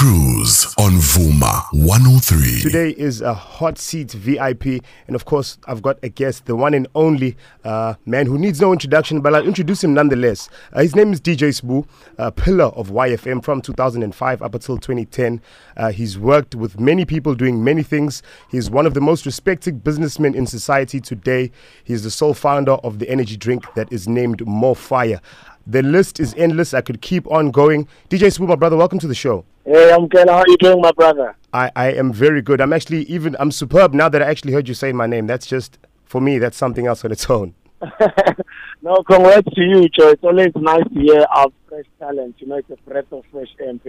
Cruise on Vuma 103. Today is a hot seat VIP, and of course, I've got a guest, the one and only uh, man who needs no introduction, but I'll introduce him nonetheless. Uh, his name is DJ Sbu, a pillar of YFM from 2005 up until 2010. Uh, he's worked with many people doing many things. He's one of the most respected businessmen in society today. He's the sole founder of the energy drink that is named MoFaya. The list is endless. I could keep on going. DJ Sbu, my brother, welcome to the show. Hey, I'm Ken. How are you doing, my brother? I, I am very good. I'm actually even I'm superb now that I actually heard you say my name. That's just for me. That's something else on its own. no, congrats to you, Joe. It's always nice to hear our fresh talent. You know, it's a breath of fresh air and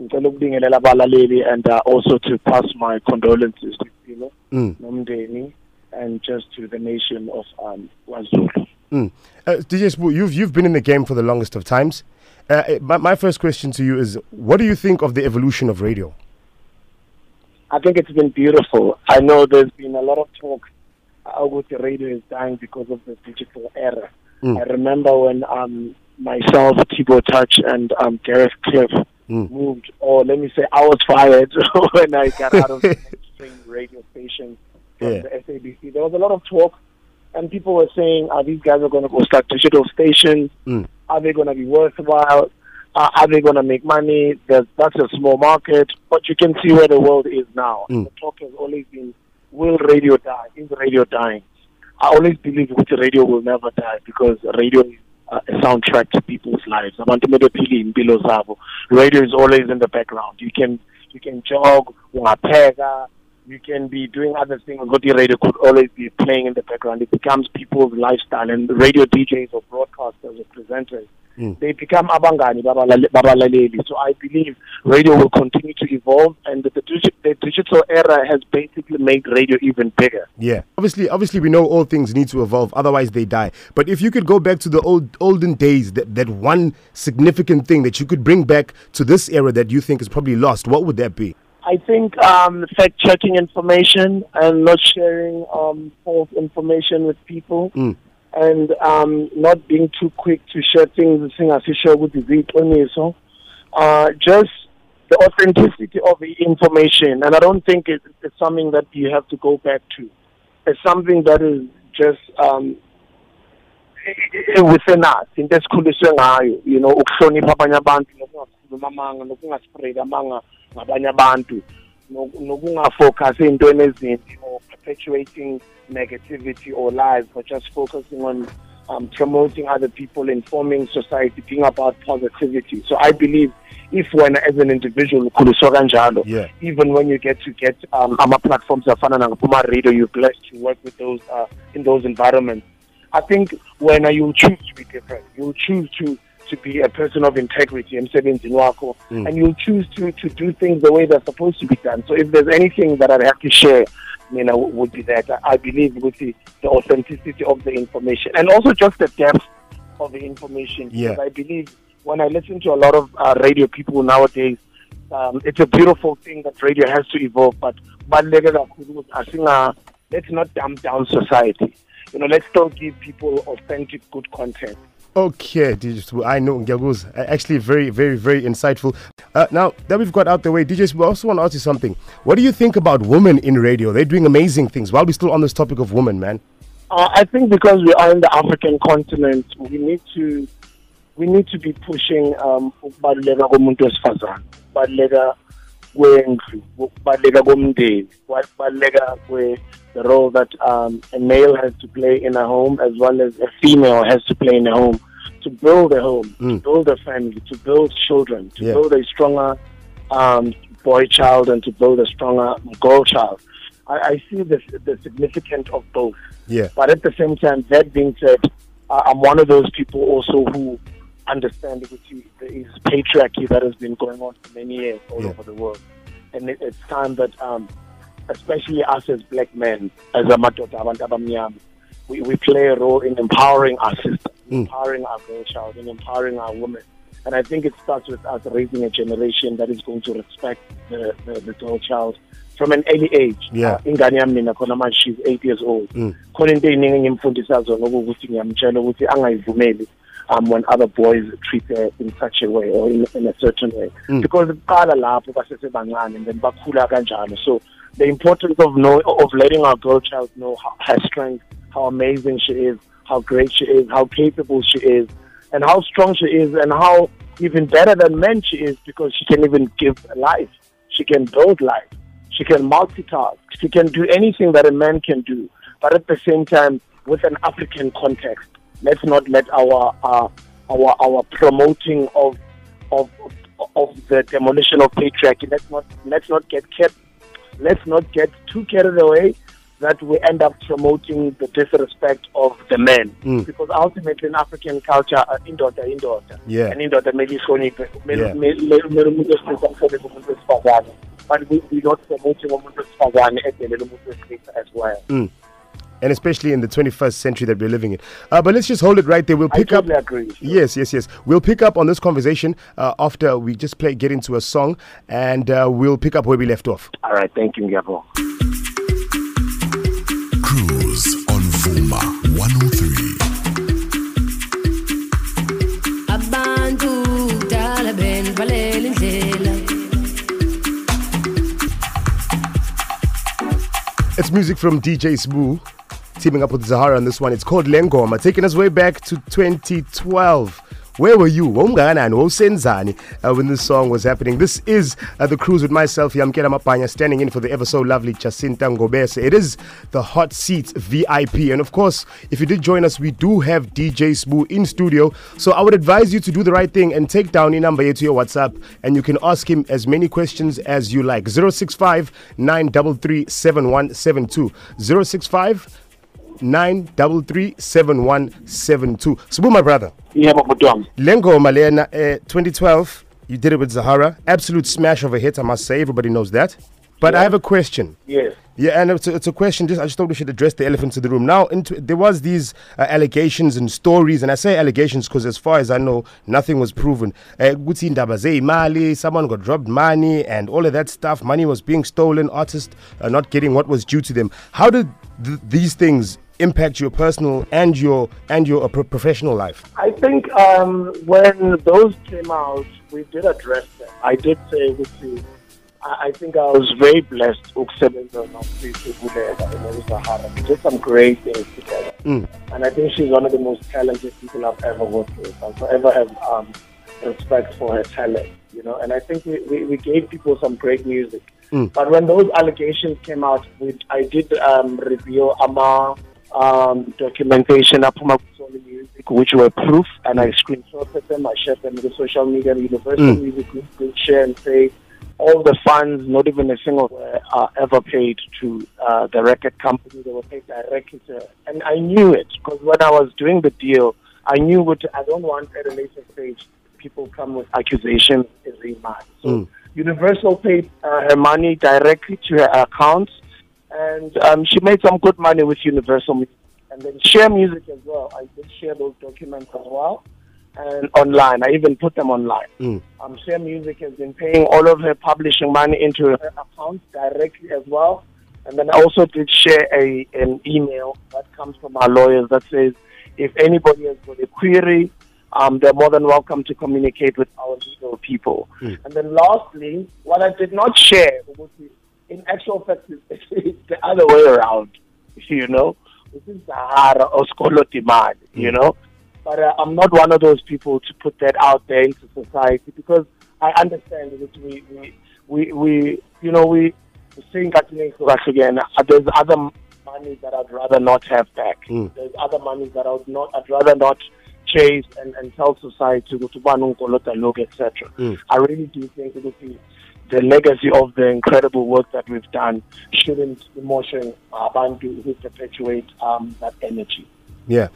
ngicela ukubingelela abalaleli and uh, also to pass my condolences to you know Mm. nomndeni and just to the nation of um, KwaZulu. Mm. Uh, DJ you've you've been in the game for the longest of times. Uh, uh, my, my first question to you is, what do you think of the evolution of radio? I think it's been beautiful. I know there's been a lot of talk about the radio is dying because of the digital era. Mm. I remember when um, myself, Tbo Touch, and um, Gareth Cliff Mm. moved, or let me say, I was fired when I got out of the mainstream radio station from Yeah. the SABC. There was a lot of talk, and people were saying, "Are these guys are going to go start digital stations? Mm. Are they going to be worthwhile? Uh, are they going to make money? There's, that's a small market, but you can see where the world is now. Mm. The talk has always been, will radio die? Is radio dying? I always believe that radio will never die because radio is uh, a soundtrack to people's lives. Abantu bebephila impilo zabo. Radio is always in the background. You can you can jog, ungapheka, you can be doing other things, but the radio could always be playing in the background. It becomes people's lifestyle, and radio DJs or broadcasters or presenters, Mm. they become abangani babalale- babalaleli. So I believe radio will continue to evolve, and the, the digital era has basically made radio even bigger. Yeah. Obviously, obviously, we know all things need to evolve, otherwise they die. But if you could go back to the old olden days, that, that one significant thing that you could bring back to this era that you think is probably lost, what would that be? I think um, fact checking information and not sharing um, false information with people. Mm. and um, not being too quick to share things singasisho ukuthi ziyiqiniso uh, just the authenticity of the information and I don't think it, it's something that you have to go back to it's something that is just um, within us into esikhuliswe ngayo you know ukuhlonipha abanye abantu nokungakhuluma amanga nokungaspread amanga ngabanye abantu noku- nokungafocus ey'ntweni ezimbi or perpetuating negativity or lies but just focusing on um, promoting other people informing society being about positivity. So i believe if wena as an individual ukhuliswa kanjalo Yeah. even when you get to get um, ama-platforms afana nangapuma-radio you're blessed to work with those uh, in those environments. I think when you'll choose to be different, you'll choose to to be a person of integrity emsebenzini wakho Mm. and you'll choose to to do things the way they're supposed to be done. So if there's anything that I'd have to share, you know, would be that I believe with the, the authenticity of the information and also just the depth of the information. Yeah. Because I believe when I listen to a lot of uh, radio people nowadays, um, it's a beautiful thing that radio has to evolve, but kubaluleke kakhulu ukuthi asinga- let's not dumb down society. You know, let's still give people authentic, good content. Okay, DJ I know. Uh, Actually, very, very, very insightful. Uh, now that we've got out the way, DJ I also want to ask you something. What do you think about women in radio? They're doing amazing things. While we're still on this topic of women, man. Uh, I think because we are in the African continent, we need to we need to be pushing um, ukubaluleka komuntu wesifazane, the role that um, a male has to play in a home as well as a female has to play in a home to build a home, to Mm. build a family, to build children, to Yeah. build a stronger um, boy child and to build a stronger girl child. I, I see the, the significance of both. Yeah. But at the same time, that being said, I'm one of those people also who understand that there is patriarchy that has been going on for many years all Yeah. over the world. And it, it's time that, um, especially us as black men, as amadoda abantu abamnyama, we, we play a role in empowering our sisters, Mm. empowering our girl child, and empowering our women. And I think it starts with us raising a generation that is going to respect the, the, the girl child from an early age. Yeah. Uh, ingane yami mina khona manje she's eight years old. Mm. khona into ey'ningi engimfundisa zona okuwukuthi ngiyamtshela ukuthi angayivumeli um, when other boys treat her in such a way or in, in a certain way. Because kuqala lapho basesebancane and then bakhula kanjalo. So the importance of know of letting our girl child know how, her strength, how amazing she is, how great she is, how capable she is, and how strong she is, and how even better than men she is because she can even give life. She can build life. She can multitask. She can do anything that a man can do. But at the same time, with an African context, let's not let our uh, our our promoting of of of the demolition of patriarchy. Let's not let's not get kept. Let's not get too carried away that we end up promoting the disrespect of the men. Mm. Because ultimately in African culture, uh, indoda indoda. Yeah. And indoda maybe wesifazane. But we, we're not promoting umuntu wesifazane edelela umuntu wesilisa as well. And especially in the 21st century that we're living in. Uh, but let's just hold it right there. We'll I pick totally up. agree. Yes, yes, yes. We'll pick up on this conversation uh, after we just play, get into a song, and uh, we'll pick up where we left off. All right, thank you, Ngiyabonga. Cruise on Vuma 103. abantu kudala It's music from DJ Sbu, teaming up with Zahara on this one. It's called Lengoma, taking us way back to 2012. Where were you? Wawungakanani? Wawusenzani, uh, when this song was happening? This is uh, the cruise with myself, Yamkela Mapanya, standing in for the ever so lovely Jacinta Ngobese. It is the Hot Seat VIP. And of course, if you did join us, we do have DJ Sbu in studio. So I would advise you to do the right thing and take down your number to your WhatsApp, and you can ask him as many questions as you like. 065 933 7172. 065 933 7172. Sabu, my brother. Yebo Butwam. Lengo Malena, uh, 2012, you did it with Zahara. Absolute smash of a hit, I must say. Everybody knows that. But I have a question. Yes. Yeah, and it's a, it's a question. Just I just thought we should address the elephant in the room. Now, into, there was these uh, allegations and stories, and I say allegations because, as far as I know, nothing was proven. Uh, Guti indaba zeimali, someone got robbed money, and all of that stuff. Money was being stolen. Artists are not getting what was due to them. How did th- these things impact your personal and your and your uh, professional life? I think um, when those came out, we did address them. I did say with you, I, think I was very blessed ukusebenza noSiphulela and Zahara. We did some great things together. Mm. And I think she's one of the most talented people I've ever worked with. I forever have um, respect for her talent, you know. And I think we, we, we gave people some great music. Mm. But when those allegations came out, we, I did um, review Ama um, documentation Apuma Sony Music, which were proof, and I screenshotted them. I shared them with the social media. and Universal Mm. Music Group could share and say all the funds, not even a single, were uh, ever paid to uh, the record company. They were paid directly to her. And I knew it because when I was doing the deal, I knew what I don't want at a later stage people come with accusations is mad. So Mm. Universal paid uh, her money directly to her account, and um, she made some good money with Universal Music. And then Sheer Music as well. I did share those documents as well, and online. I even put them online. Mm. Um, Sheer Music has been paying all of her publishing money into her account directly as well. And then I also did share a an email that comes from our lawyers that says if anybody has got a query, um, they're more than welcome to communicate with our legal people. And then lastly, what I did not share, was in actual fact, it's, it's the other way around, you know. This is Zahara or Skolo demand, you know. But uh, I'm not one of those people to put that out there into society because I understand that we, we, we, we you know, we saying again, there's other money that I'd rather not have back. Mm. There's other money that I would not, I'd rather not chase and, and tell society to go to look, etc. Mm. I really do think it would be the legacy of the incredible work that we've done shouldn't emotion abantu who perpetuate um, that energy. Yeah.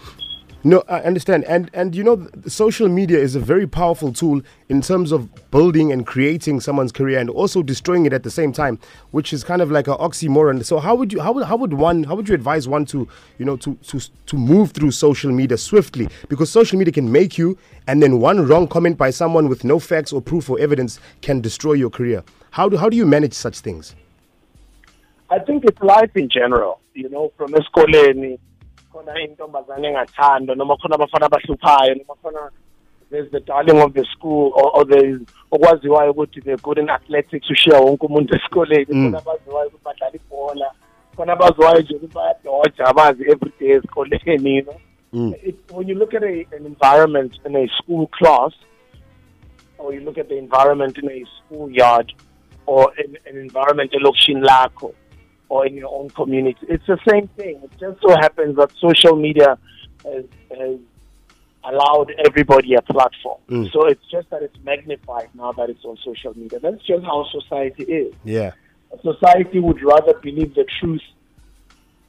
No, I understand. And and you know, social media is a very powerful tool in terms of building and creating someone's career and also destroying it at the same time, which is kind of like an oxymoron. So how would you how would how would one how would you advise one to, you know, to to to move through social media swiftly because social media can make you and then one wrong comment by someone with no facts or proof or evidence can destroy your career. How do how do you manage such things? I think it's life in general, you know, from eskoleni, khona intombazane engathandwa noma khona abafana abahluphayo noma khona there's the darling of the school or, or there's okwaziwayo ukuthi they're good in athletics ushiya wonke umuntu esikoleni mm. khona abaziwayo ukuthi badlala ibhola khona abaziwayo nje ukuthi bayadoja abazi every day esikoleni you know? Mm. It, when you look at a, an environment in a school class or you look at the environment in a schoolyard or in an environment elokishini lakho or in your own community. It's the same thing. It just so happens that social media has, has allowed everybody a platform. So it's just that it's magnified now that it's on social media. That's just how society is. Yeah. Society would rather believe the truth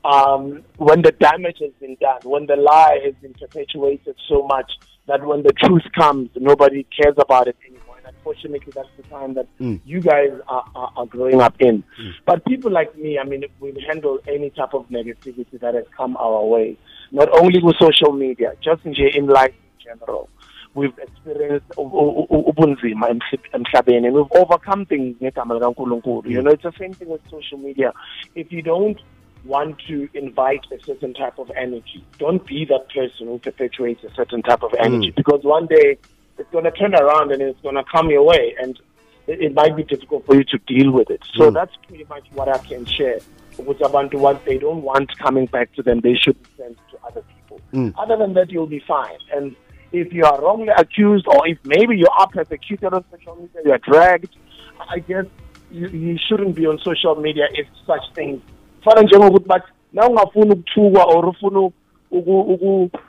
um, when the damage has been done, when the lie has been perpetuated so much that when the truth comes, nobody cares about it anymore. Unfortunately, that's the time that hmm. you guys are, are, are growing up in. Hmm. But people like me, I mean, we've handled any type of negativity that has come our way, not only with social media, just in, in life in general. We've experienced ubunzima emhlabeni and we've overcome things ngegama likaNkulunkulu. You hmm. know, it's the same thing with social media. If you don't want to invite a certain type of energy. Don't be that person who perpetuates a certain type of energy because one day it's going to turn around and it's going to come your way and it, it might be difficult for you to deal with it. So hmm. that's pretty much what I can share. With abantu, what they don't want coming back to them, they should send to other people. Hmm. Other than that, you'll be fine. And if you are wrongly accused or if maybe you are persecuted on social media, you are dragged, I guess you, you shouldn't be on social media if such things fana njengokuthi bathi na ungafuni ukuthukwa or ufuna uku- uku-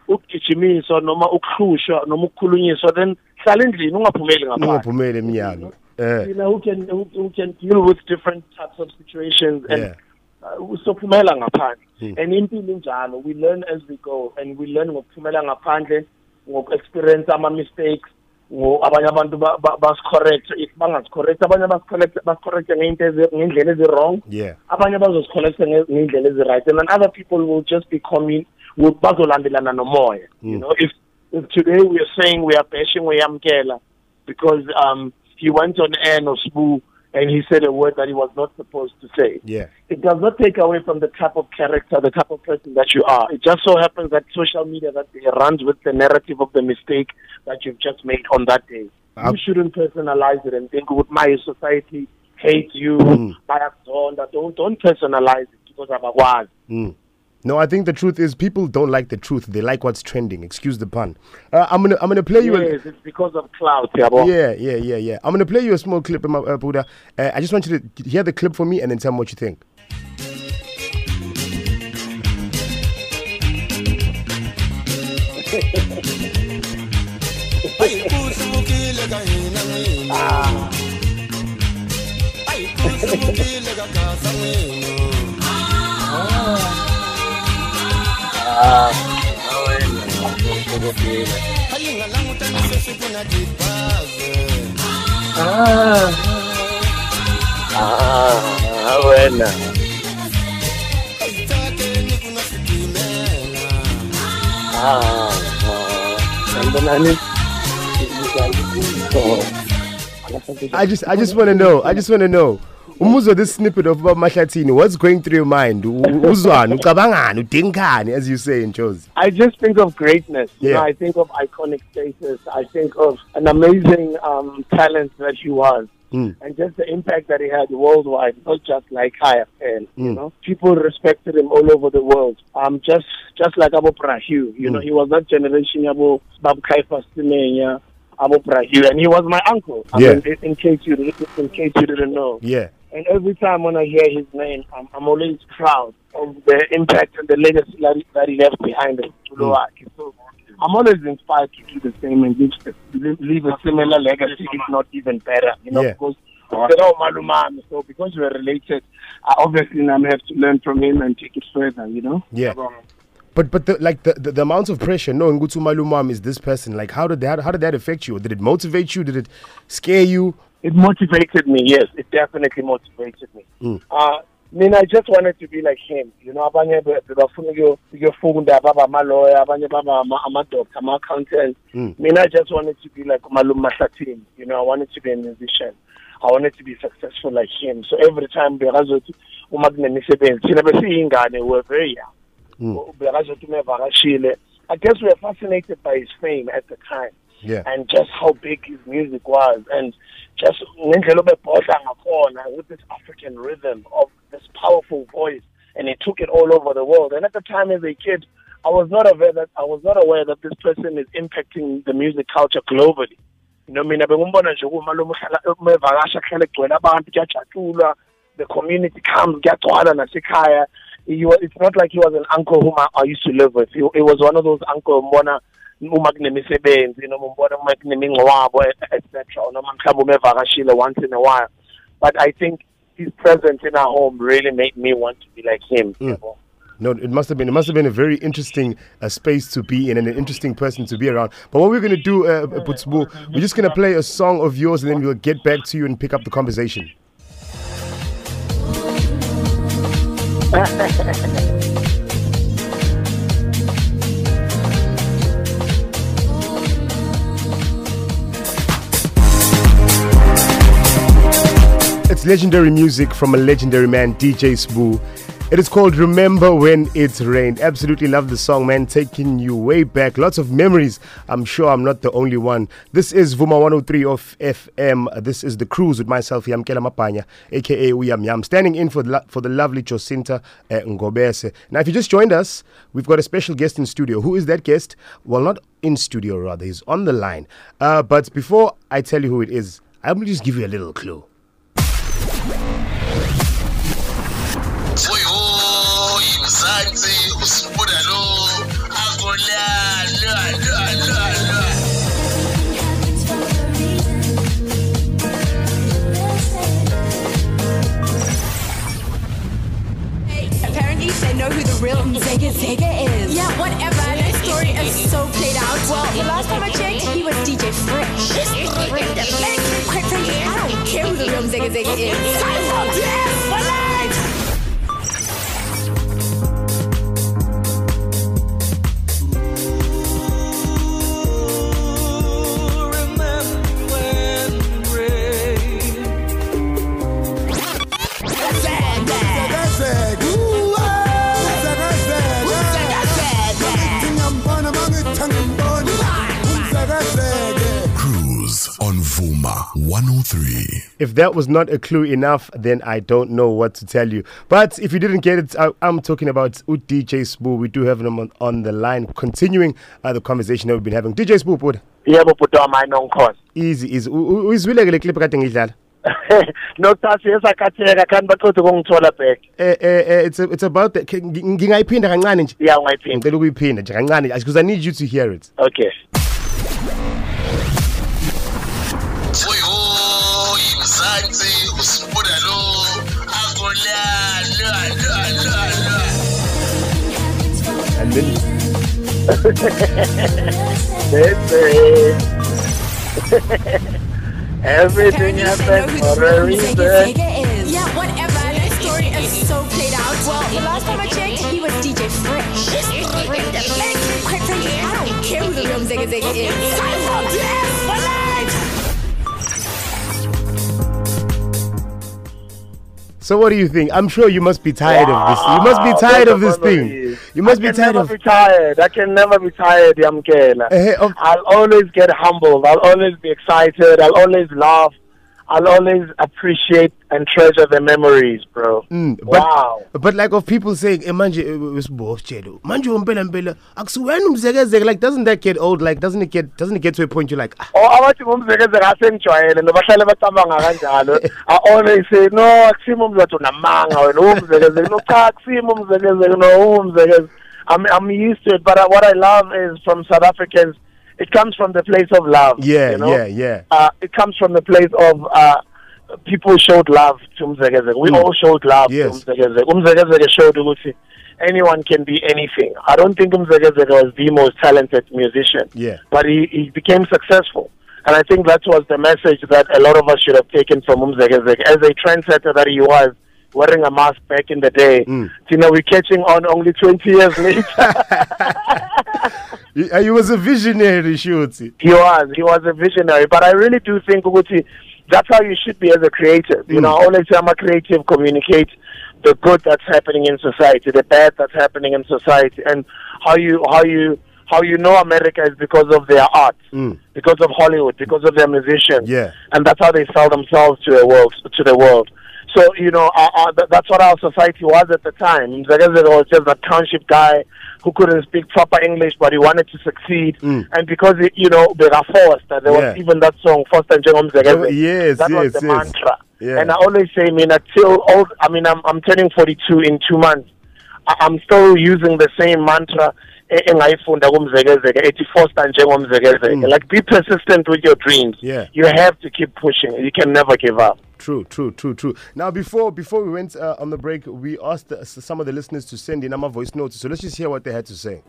ukugijimiswa noma ukuhlushwa noma ukukhulunyiswa then hlala endlini ungaphumeli ngaphandle ungaphumeli emnyango. Eh. You know who can who, who can deal with different types of situations and Yeah. uh, usophumela ngaphandle. And impilo injalo we learn as we go and we learn ngokuphumela ngaphandle ngoku-experience ama-mistakes ngo abanye abantu ba- ba- basicorrect if bangasicorrect abanye basicorrect basicorrecte ngey'nto ezi- ngey'ndlela ezi-wrong. Yeah. Abanye bazozicollecta ngey'ndlela ezi-right. And then other people will just be coming will- bazolandelana nomoya you know if if today we are saying we are bashing uyamkela because um he went on air no Sbu and he said a word that he was not supposed to say yeah it does not take away from the type of character, the type of person that you are. It just so happens that social media that runs with the narrative of the mistake that you've just made on that day. Um, you shouldn't personalize it and think, "Would my society hate you?" Bayakuzonda. Don't don't personalize it because abakwazi. Mm. No, I think the truth is people don't like the truth. They like what's trending. Excuse the pun. Uh, I'm gonna I'm gonna play you. A, Yes, it's because of clout, yabo. yeah, yeah, yeah, yeah. I'm gonna play you a small clip, my, uh, Buddha. Uh, I just want you to hear the clip for me and then tell me what you think. ayikusukile Ah, Ah. I just I just want to know. I just want to know. Umuzwa this snippet of Baba Mahlathini, what's going through your mind? U- Uzwani, ucabangani, udingani, as you say in Jozi. I just think of greatness. You Yeah. know, I think of iconic status. I think of an amazing um, talent that he was. Mm. And just the impact that he had worldwide, not just like IFL. You Mm. know, people respected him all over the world. Um, just just like Abu Prahiu. You know, he was that generation Abu Babu Kaifa Abu Prahiu, and he was my uncle. I Yeah. mean, in, in case you in case you didn't know. Yeah. And every time when I hear his name, I'm, I'm always proud of the impact and the legacy that he, that he left behind him. Mm. So I'm always inspired to do the same and leave, leave, leave a similar legacy, if not even better. You know, Yeah. because they're all malumami. So because we're related, I obviously I'm have to learn from him and take it further. You know. Yeah. But but the, like the, the the amount of pressure knowing Gutu Malumam is this person. Like how did that how did that affect you? Did it motivate you? Did it scare you? It motivated me, yes. It definitely motivated me. Mm. Uh, I mean, I just wanted to be like him. You know, abanye be- bebafuna ukuyo- ukuyofunda baba ama-lawyer, abanye baba ama- ama-doctor, ama-accountant. Mm. I mean, I just wanted to be like Malum Mahlatin. You know, I wanted to be a musician. I wanted to be successful like him. So every time bekazothi uma kunemisebenzi thina besiyingane we were very young. bekazothi umevakashile i guess we were fascinated by his fame at the time Yeah. and just how big his music was. And just with this african rhythm of this powerful voice. And he took it all over the world. And at the time as a kid i was not aware that i was not aware that this person is impacting the music culture globally. You know mina bengumbona nje kuma lo mevakasha kuhlale kugcwele abantu kuyajatshulwa the community comes kuyagcwala nasekhaya. It's not like he was an uncle whom I, I used to live with. He, was one of those uncle umbona uma kunemisebenzi noma umbona uma kunemingcwabo etc noma mhlawumbe umevakashile once in a while but i think his presence in our home really made me want to be like him yabo. No, it must have been. It must have been a very interesting uh, space to be in and an interesting person to be around. But what we're going to do, uh, Putsbu, we're just going to play a song of yours and then we'll get back to you and pick up the conversation. It's legendary music from a legendary man, DJ Sbu. It is called Remember When It Rained. Absolutely love the song, man. Taking you way back. Lots of memories. I'm sure I'm not the only one. This is Vuma 103 of FM. This is The Cruise with myself, Yamkela Mapanya, aka Uyam Yam, standing in for the, for the lovely Jacinta uh, Ngobese. Now, if you just joined us, we've got a special guest in studio. Who is that guest? Well, not in studio, rather. He's on the line. Uh, but before I tell you who it is, I'm going to just give you a little clue. Know who the real Zega Zega is. Yeah, whatever. That story is so played out. Well, the last time I checked, he was DJ Fresh. Quite frankly, I don't care who the real Zega Zega is. Time for 103. If that was not a clue enough, then I don't know what to tell you. But if you didn't get it, I, I'm talking about DJ Sbu. We do have him on, on the line, continuing uh, the conversation that we've been having. DJ Sbu, bud, yebo bhuti wami ayinongikhona easy, easy. U- u- Uyizwile ke le clip kade ngidlala? nokuthatha esakhatheka kanti baqeda ukungithola back Eh eh eh it's a, it's about the ke- ngi- ngingayiphinda kancane nje. ya ungayiphinda Ngicela ukuyiphinda nje kancane because I need you to hear it. okay lo la And then Everything Apparently, they know happens for a reason. Yeah, whatever. That story is so played out. Well, the last time I checked, he was DJ Fresh. And quite frankly, I don't care who the real Zega Zega is. Time for dance So what do you think? I'm sure you must be tired of this. You must be tired of this thing. You must I be can tired never be tired. I can never be tired, Yamkela. Eh, eh, of- I'll always get humbled. I'll always be excited. I'll always laugh. I'll always appreciate and treasure the memories, bro. Mm, but, wow. But like of people saying, eh, manje wesibotshelo. Manje umpela mpela akusiwena umzekezeke like doesn't that get old like doesn't it get doesn't it get to a point you're like ah, Oh, abathi ngumzekezelo asengijwayele nobahlale bacabanga kanjalo i always say no akusimo umzathu namanga wena umzekezelo no cha akusimo umzekezelo no I'm, I'm used to it but what I love is from South Africans it comes from the place of love yeah you know? yeah yeah uh, it comes from the place of uh, people showed love to. We Mm. all showed love Yes. to Mzekezeke. Umzekezeke showed ukuthi anyone can be anything. I don't think Umzekezeke was the most talented musician, Yeah. but he, he became successful. And I think that was the message that a lot of us should have taken from Umzekezeke. As a trendsetter that he was, wearing a mask back in the day, Mm. you know, we're catching on only 20 years later. He, he was a visionary shooty He was. He was a visionary. But I really do think Ukuthi, that's how you should be as a creative. You know, mm. always say I'm a creative, communicate. the good that's happening in society, the bad that's happening in society, and how you how you how you know America is because of their art, mm. because of Hollywood, because of their musicians, Yeah. and that's how they sell themselves to the world. To the world. So you know uh, uh, th- that's what our society was at the time. Mzekezeke was just a township guy who couldn't speak proper English, but he wanted to succeed, and because it, you know they were forced. uh, There was even that song Foster Njengomzekeze. Yes, yes. that was the yes. mantra. Yeah. And I always say, I mean, until old, I mean, I'm I'm turning 42 in two months. I- I'm still using the same mantra engayifunda kumzekezeke ethi foster njengomzekezeke like be persistent with your dreams Yeah. you have to keep pushing you can never give up True, true, true, true. Now, before before we went uh, on the break, we asked uh, some of the listeners to send in our voice notes. So let's just hear what they had to say.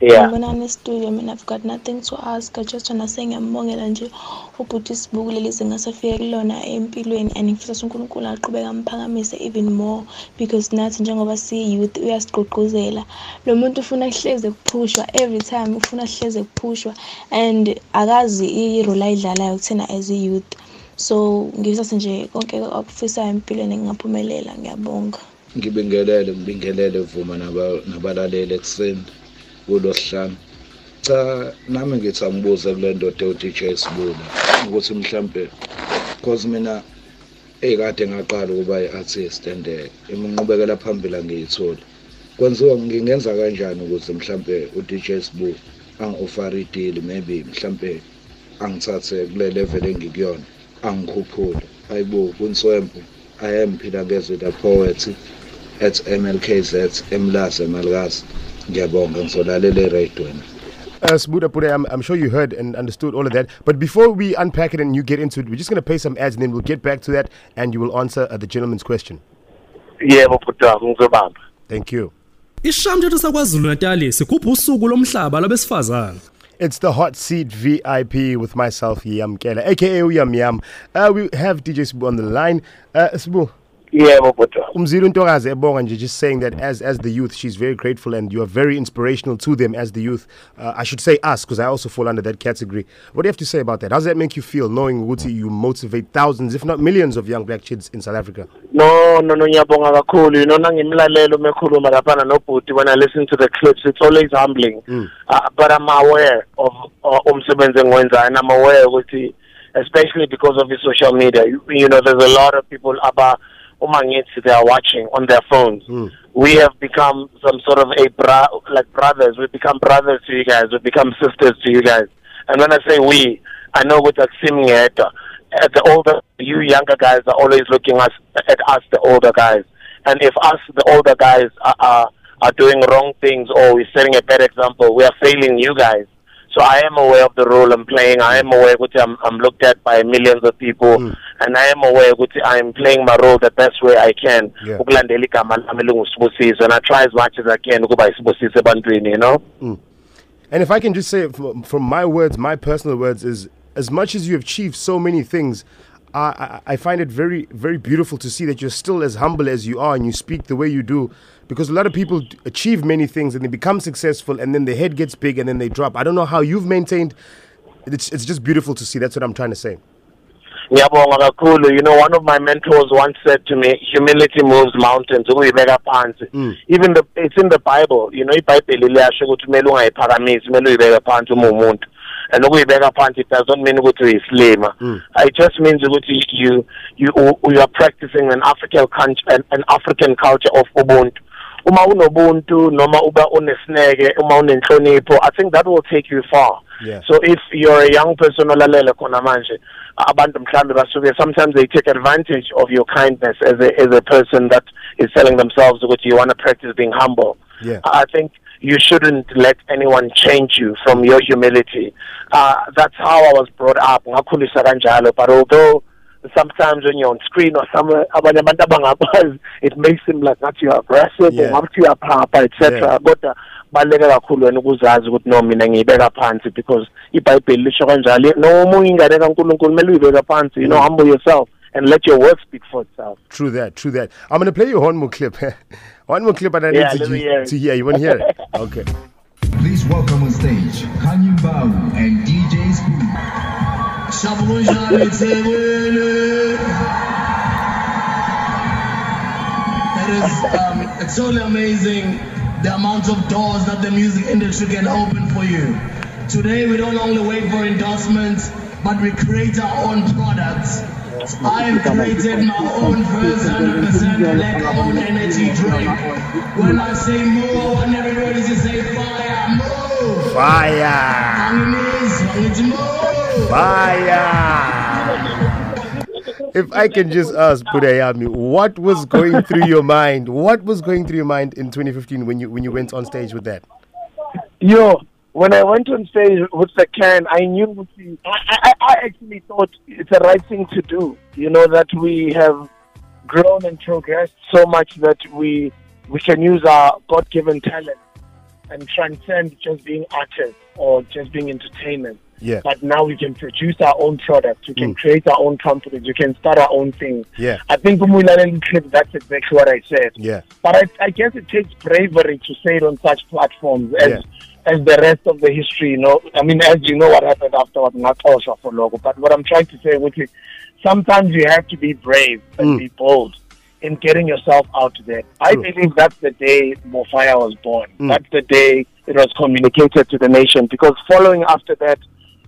yeah Ngibona ne-studio mina I've got nothing to ask I just wanna say ngiyambongela nje ubhuti sibuku leli zinga safike kulona empilweni and ngifisa uNkulunkulu aqhubeka amphakamise even more because nathi njengoba siyi-youth uyasigqugquzela lo muntu ufuna kuhleze kuphushwa every time ufuna kuhleze kuphushwa and akazi i-role ayidlalayo kuthina as i-youth so ngifisa nje konke akufisayo empilweni ngingaphumelela ngiyabonga. Ngibingelele ngibingelele vuma naba- nabalaleli ekuseni kulosihlanu. Cha nami ngithi angibuze kule ndoda ewu-dj sibula ukuthi mhlampe cause mina ey'kade ngaqala ukuba i-artist and eh, iminqubekela phambili angiyitholi. Kwenziwa ngingenza kanjani ukuze mhlampe u-dj sibu angi-ofare idili maybe mhlampe angithathe kule level engikuyona angikhuphule hayibo kunswempu i am phila ngezwe the poet at mlkz emlase malikazi ngiyabonga ngizolalela erayidweni Uh, Sbuda Pure, I'm, I'm sure you heard and understood all of that. But before we unpack it and you get into it, we're just going to pay some ads and then we'll get back to that and you will answer uh, the gentleman's question. yebo bhuti wami ngizobamba Thank you. ishamthetho sakwazulu natali sigubha usuku lomhlaba lwabesifazane It's the hot seat VIP with myself, Yam Kela, aka Yam Yam. Uh, we have DJ Sbu on the line. Uh, yebo bhuti wami Umzilu Ntokazi Ebonga nje just saying that as as the youth, she's very grateful and you are very inspirational to them as the youth. Uh, I should say us because I also fall under that category. What do you have to say about that? How does that make you feel knowing Uguti you motivate thousands, if not millions, of young black kids in South Africa? no no no ngiyabonga kakhulu you know nangimlalelo mekhuluma laphana nobhuti when i listen to the clips it's always humbling uh, but i'm aware of uh, umsebenzi engiwenzayo and i'm aware ukuthi especially because of the social media you, you know there's a lot of people aba uma they are watching on their phones. We have become some sort of a bra like brothers. We've become brothers to you guys. We've become sisters to you guys. And when i say we i know with Ngedwa, uh, the older you younger guys are always looking us at us the older guys. And if us the older guys are are, are doing wrong things or we're setting a bad example we are failing you guys so I am aware of the role I'm playing. I am aware that I'm, I'm looked at by millions of people, hmm. and I am aware that I'm playing my role the best way I can. Yeah. Ukulandela igama lami linguSibusiso, and I try as much as I can ukuba isibusiso ebantwini, you know. Hmm. And if I can just say from, from my words, my personal words, is as much as you have achieved so many things, I, I, I find it very, very beautiful to see that you're still as humble as you are and you speak the way you do. Because a lot of people achieve many things and they become successful and then their head gets big and then they drop. I don't know how you've maintained. It's, it's just beautiful to see. That's what I'm trying to say. Ngiyabonga kakhulu. You know, one of my mentors once said to me, humility moves mountains. Ukuyibeka phansi. Mm. Even the it's in the Bible. You know, iBhayibheli liyasho ukuthi kumele ungayiphakamisi, kumele uyibeke phansi uma umuntu. And ukuyibeka phansi it does not mean ukuthi uyislima. Mm. It just means ukuthi you you you are practicing an African country an, an African culture of ubuntu. Uma unobuntu noma uba unesineke, uma unenhlonipho, I think that will take you far. Yeah. So if you're a young person olalele khona manje abantu mhlambe basuke sometimes they take advantage of your kindness as a as a person that is telling themselves ukuthi you want to practice being humble. Yeah. I think you shouldn't let anyone change you from your humility. Uh, that's how I was brought up. Ngakhuliswa kanjalo but although sometimes when you're on screen or somewhere abanye abantu abangakwazi it may seem like ngathi you are aggressive Yeah. or ngathi uyaphapha etc Yeah. kodwa baluleke kakhulu wena ukuzazi ukuthi no mina ngiyibeka phansi because ibhayibheli lisho kanjalo noma uyingane kankulunkulu kumele uyibeka phansi you know humble yourself and let your work speak for itself True that, true that. I'm going to play you one more clip. one more clip and I need Yeah, to, let hear it. to hear. You want to hear it? Okay. Please welcome on stage Khanyi Mbau and DJ Spoon. Is um, it's totally amazing the amount of doors that the music industry can open for you. Today we don't only wait for endorsements, but we create our own products. I've created my own first 100% black owned energy drink. When I say move, I want everybody to say fire, move. Fire. Anginis, move. Fire. If I can just ask Budayami, what was going through your mind? What was going through your mind in 2015 when you when you went on stage with that? Yo, when I went on stage with the can, I knew I, I, I actually thought it's the right thing to do. You know that we have grown and progressed so much that we we can use our God given talent and transcend just being artists or just being entertainment. Yeah. But now we can produce our own products. We can Mm. create our own companies. We can start our own things. Yeah. I think that's exactly what I said. Yeah. But I, I guess it takes bravery to say it on such platforms as Yeah. as the rest of the history, you know. I mean, as you know what happened afterwards, not also for logo. But what I'm trying to say, which is sometimes you have to be brave and Mm. be bold in getting yourself out there. I believe that's the day MoFaya was born. Mm. That's the day it was communicated to the nation. Because following after that,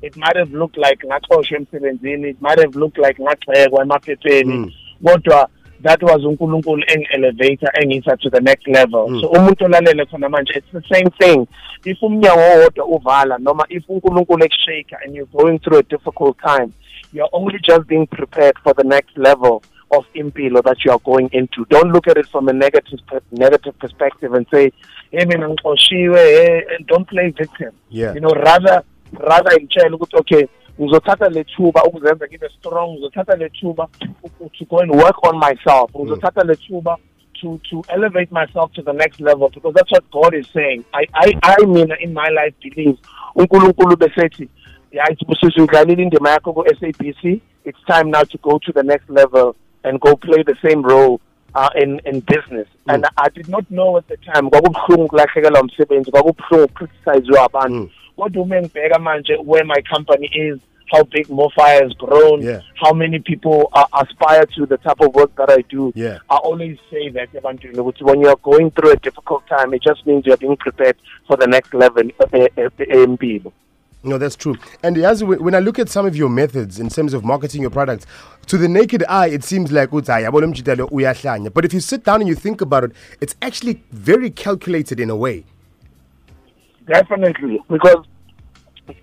it might have looked like ngaxoshwe emsebenzini it might have looked like ngagxekwa emaphepheni kodwa that was unkulunkulu engi-elevator engisa to the next level. Mm. so umuntu olalele khona manje it's the same thing. If umnyango owodwa uvala noma if unkulunkulu ekushaka and you're going through a difficult time you're only just being prepared for the next level of impilo that you are going into. Don't look at it from a negative negative perspective and say hey mina ngixoshiwe hey and don't play victim. Yeah. you know rather rather ngitshela ukuthi okay ngizothatha le thuba ukuzenza ngibe strong ngizothatha le thuba u- to go and work on myself mm. ngizothatha le thuba to to elevate myself to the next level because that's what God is saying. I I I mean in my life believe. uNkulunkulu besethi yayithi busisi udlalile indima yakho ku SABC it's time now to go to the next level and go play the same role uh, in in business. Mm. And I did not know at the time kwakubuhlungu kulahlekelwa umsebenzi kwakubuhlungu criticize abantu mm. Kodwa uma ngibheka manje where my company is how big MoFaya has grown Yeah. how many people uh, aspire to the type of work that I do Yeah. I always say that when you're going through a difficult time it just means you're being prepared for the next level eh, eh, eh, No, that's true. And as when when I look at some of your methods in terms of marketing your products, to the naked eye, it seems like "Uthi, hayi, yabona umjidelo uyahlanya." But if you sit down and you think about it, it's actually very calculated in a way. Definitely, because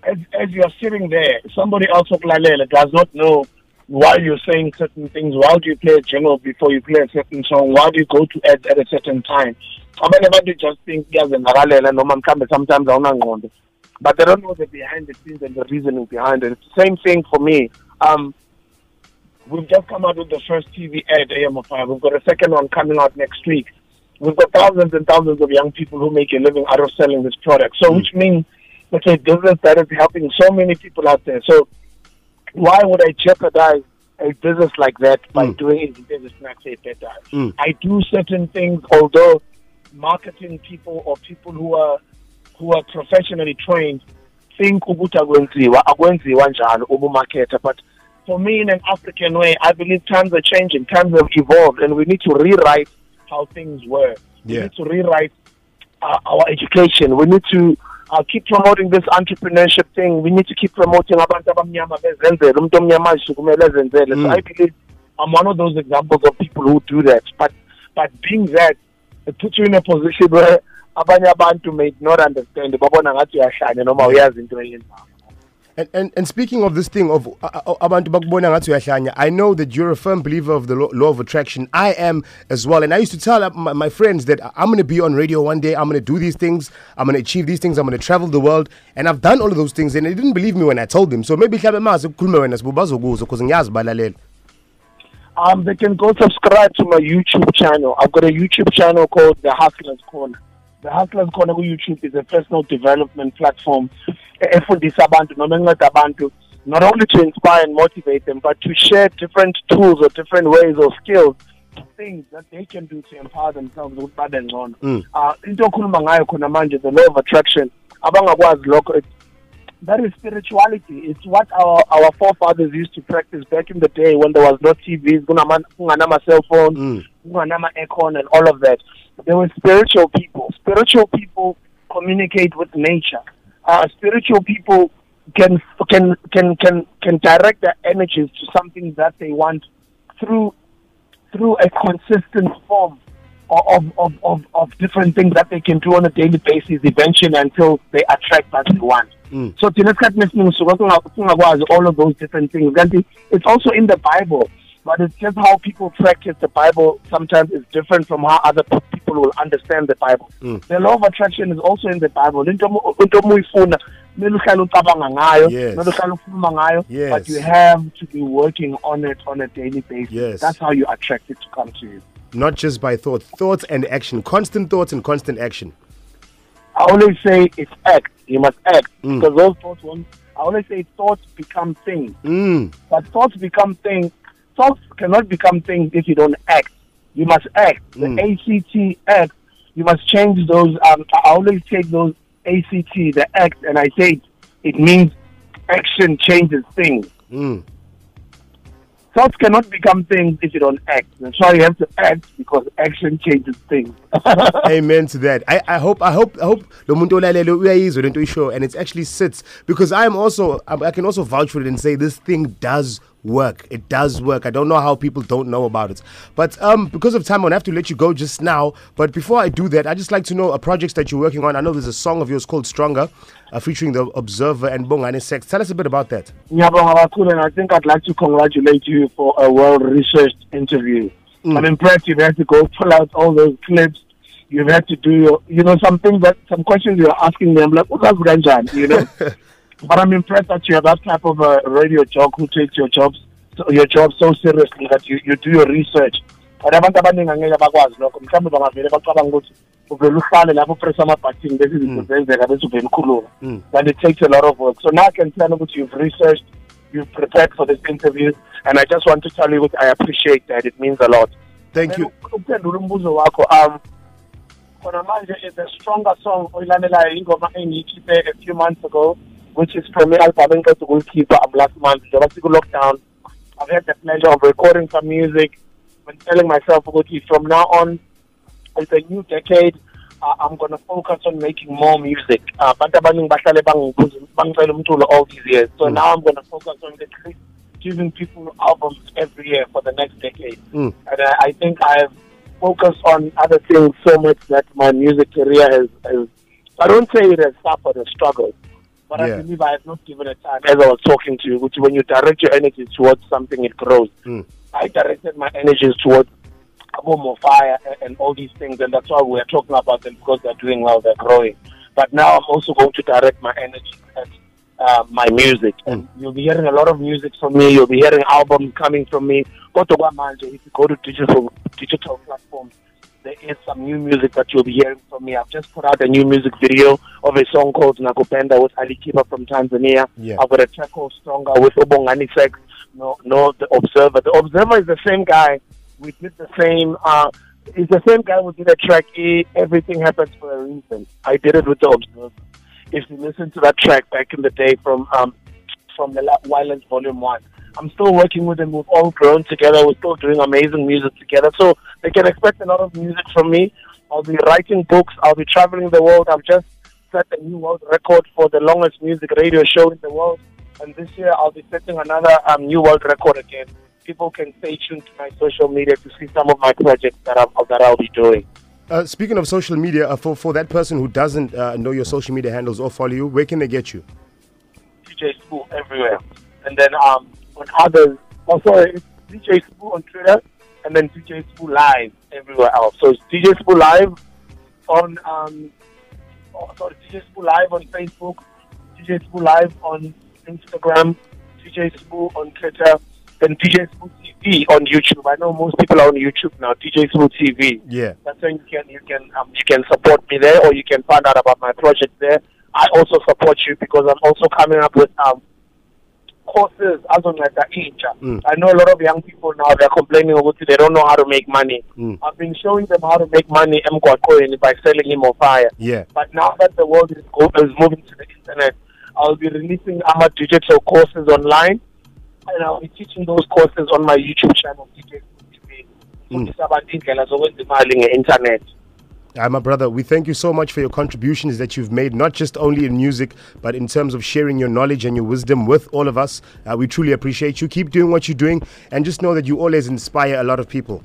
as, as you're sitting there, somebody else okulalele does not know why you're saying certain things. Why do you play a jingle before you play a certain song? Why do you go to ads at a certain time? Abanye abantu just think kuyazenzakalela noma mhlambe sometimes awunangqondo. But they don't know the behind the scenes and the reasoning behind it. It's the same thing for me. Um, we've just come out with the first TV ad, AM5. We've got a second one coming out next week. We've got thousands and thousands of young people who make a living out of selling this product. So, which means it's a business that is helping so many people out there. So, why would I jeopardize a business like that by doing it business snacks a better? Mm. I do certain things, although marketing people or people who are who are professionally trained think ukuthi akwenziwa akwenziwa njalo ubumarketer but for me in an African way I believe times are changing times have evolved and we need to rewrite how things were. We need to rewrite uh, our education. We need to uh, keep promoting this entrepreneurship thing. We need to keep promoting abantu abamnyama bezenzele umuntu omnyama azisukumele ezenzele so Mm. I believe I'm one of those examples of people who do that. But but being that it puts you in a position where abanye abantu may not understand. Babona ngathi uyahlanya noma uyazi into eyenzayo And, and and speaking of this thing of uh, uh, abantu bakubona ngathi I know that you're a firm believer of the law, of attraction. I am as well, and I used to tell uh, my, my friends that I'm going to be on radio one day. I'm going to do these things. I'm going to achieve these things. I'm going to travel the world, and I've done all of those things, and they didn't believe me when I told them. So maybe mhlawumbe mazi ukukhuluma wena sibo bazokuzwa because um they can go subscribe to my YouTube channel I've got a YouTube channel called The Hustlers Corner The Hustlers Corner ku YouTube is a personal development platform efundisa abantu noma enceda abantu not only to inspire and motivate them but to share different tools or different ways or skills things that they can do to empower themselves ukuthi babe ngcono Mm. uh, into okhuluma ngayo khona manje the law of attraction abangakwazi lokho that is spirituality it's what our our forefathers used to practice back in the day when there was no TVs kunganama cell phones Mm. kunganama aircon and all of that. They were spiritual people. Spiritual people communicate with nature. Uh, spiritual people can can can can can direct their energies to something that they want through through a consistent form of of, of, of different things that they can do on a daily basis eventually until they attract what they want. Mm. So thina esikhathini esiningi suka singa- singakwazi all of those different things. It's also in the Bible, but it's just how people practice the Bible sometimes is different from how other pe- people will understand the Bible. Mm. The law of attraction is also in the Bible. Into omu- into omuyifuna kumele uhlale ucabanga ngayo, Yes. kumele uhlale ukhuluma ngayo, but you have to be working on it on a daily basis. Yes. That's how you attract it to come to you. Not just by thought, thoughts and action, constant thoughts and constant action. I always say it's act. You must act Mm. because those thoughts won't. I always say thoughts become things, Mm. but thoughts become things. Thoughts cannot become things if you don't act. You must act. The Mm. ACT act. You must change those. Um, I always take those ACT, the act, and I say it, means action changes things. Mm. Thoughts cannot become things if you don't act. That's why you have to act because action changes things. Amen to that. I, I hope I hope I hope lo muntu olalele uyayizwa lento isho and it actually sits because I am also I can also vouch for it and say this thing does work. It does work. I don't know how people don't know about it. But um because of time I'm gonna have to let you go just now. But before I do that, I'd just like to know a project that you're working on. I know there's a song of yours called Stronger, uh, featuring the Observer and Bongane Sex. Tell us a bit about that. Kakhulu and I think I'd like to congratulate you for a well-researched interview. I'm impressed you've had to go pull out all those clips. You've had to do your, you know, some things that, some questions you're asking me. I'm like, what ganjan, you know? but I'm impressed that you're that type of a radio jock who takes your jobs, your job so seriously that you, you do your research. But abantu abaningi angeke bakwazi lokho mhlawumbe bangavele bacabanga ukuthi uvele uhlale lapho upressa ama-button bese izinto zenzeka bese uvele ukhuluma Mm. and it takes a lot of work. So now I can tell you what you've researched, you've prepared for this interview, and I just want to tell you what I appreciate that. It means a lot. Thank you. Ukuphendula umbuzo wakho, um, khona manje is a stronger song oyilandelayo ingoma engiyikhiphe a few months ago, which is i-album engiqeda ukuyikhipha um, last month njengoba siku-lockdown. I've had the pleasure of recording some music and telling myself okay, from now on, it's a new decade. Uh, I'm going to focus on making more music. Uh, Abantu abaningi bahlale bangibuza- bangicela umculo all these years. So Mm. now I'm going to focus on least giving people albums every year for the next decade. Mm. And I, I think I've focused on other things so much that my music career has, has I don't say it has suffered a struggle, but Yeah. I believe I have not given it time. As I was talking to you, which when you direct your energy towards something, it grows. Mm. I directed my energies towards aboMoFaya and, all these things, and that's why we're talking about them because they're doing well, they're growing. But now I'm also going to direct my energy at uh, my music, and you'll be hearing a lot of music from me. You'll be hearing albums coming from me. Kodwa kwamanje, If you go to digital digital platforms, there is some new music that you'll be hearing from me. I've just put out a new music video of a song called Nakupenda with Ali Kiba from Tanzania. Yeah. I've got a track called Stronger with Obongani Sex. No, no, the Observer. The Observer is the same guy. We did the same. Uh, it's the same guy who did a track. E, Everything happens for a reason. I did it with the Observer. If you listen to that track back in the day from um, from the Wildlands Volume One, I'm still working with them. We've all grown together. We're still doing amazing music together. So they can expect a lot of music from me. I'll be writing books. I'll be traveling the world. I've just set a new world record for the longest music radio show in the world. And this year I'll be setting another um, new world record again. People can stay tuned to my social media to see some of my projects that, I'm, that I'll be doing. Uh, speaking of social media, uh, for, for that person who doesn't uh, know your social media handles or follow you, where can they get you? DJ School everywhere. And then um, on others, oh sorry, it's DJ Sbu on Twitter, and then DJ Sbu Live everywhere else. So it's DJ Sbu Live on um, oh, sorry, DJ Sbu Live on Facebook, DJ Sbu Live on Instagram, DJ Sbu on Twitter, and DJ Sbu TV on YouTube. I know most people are on YouTube now. DJ Sbu TV. Yeah. That's when you can you can um, you can support me there, or you can find out about my project there. I also support you because I'm also coming up with um, courses as on like the inja. Mm. I know a lot of young people now they're complaining about it, they don't know how to make money. Mm. I've been showing them how to make money Mkwakweni by selling him on fire. Yeah. But now that the world is, go- is moving to the internet, I'll be releasing our digital courses online, and I'll be teaching those courses on my YouTube channel, DJ TV. ufundisa abantu indlela zokwenza imali nge-internet Uh, my brother, we thank you so much for your contributions that you've made, not just only in music, but in terms of sharing your knowledge and your wisdom with all of us. Uh, we truly appreciate you. Keep doing what you're doing, and just know that you always inspire a lot of people.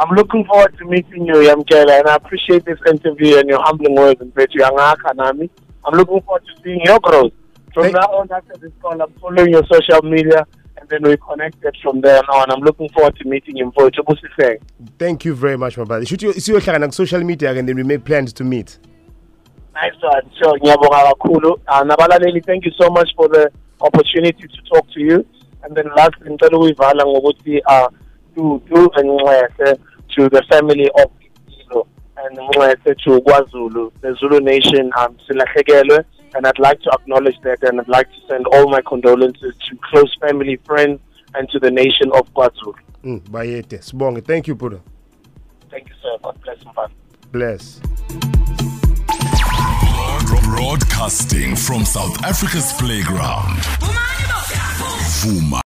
I'm looking forward to meeting you, Yamkela, and I appreciate this interview and your humbling words and Angaka I'm looking forward to seeing your growth. From now on, after this call, I'm following your social media, and then we connected from there on. I'm looking forward to meeting you. For Chobusifeng. Thank you very much, my brother. Should you see your channel on social media and then we make plans to meet. Nice one. Sure. Ngiyabonga kakhulu. Uh, nabalaleli, thank you so much for the opportunity to talk to you. And then last, ngicela ukuyivala ngokuthi uh, do do Nxese to the family of Ilo and Nxese to KwaZulu, the Zulu nation. Um, silahlekelwe, and I'd like to acknowledge that, and I'd like to send all my condolences to close family, friends, and to the nation of KwaZulu. Mm, bayete. Sibonge. Thank you, Buddha. Thank you, sir. God bless you. Bless. Broadcasting from South Africa's playground. Vuma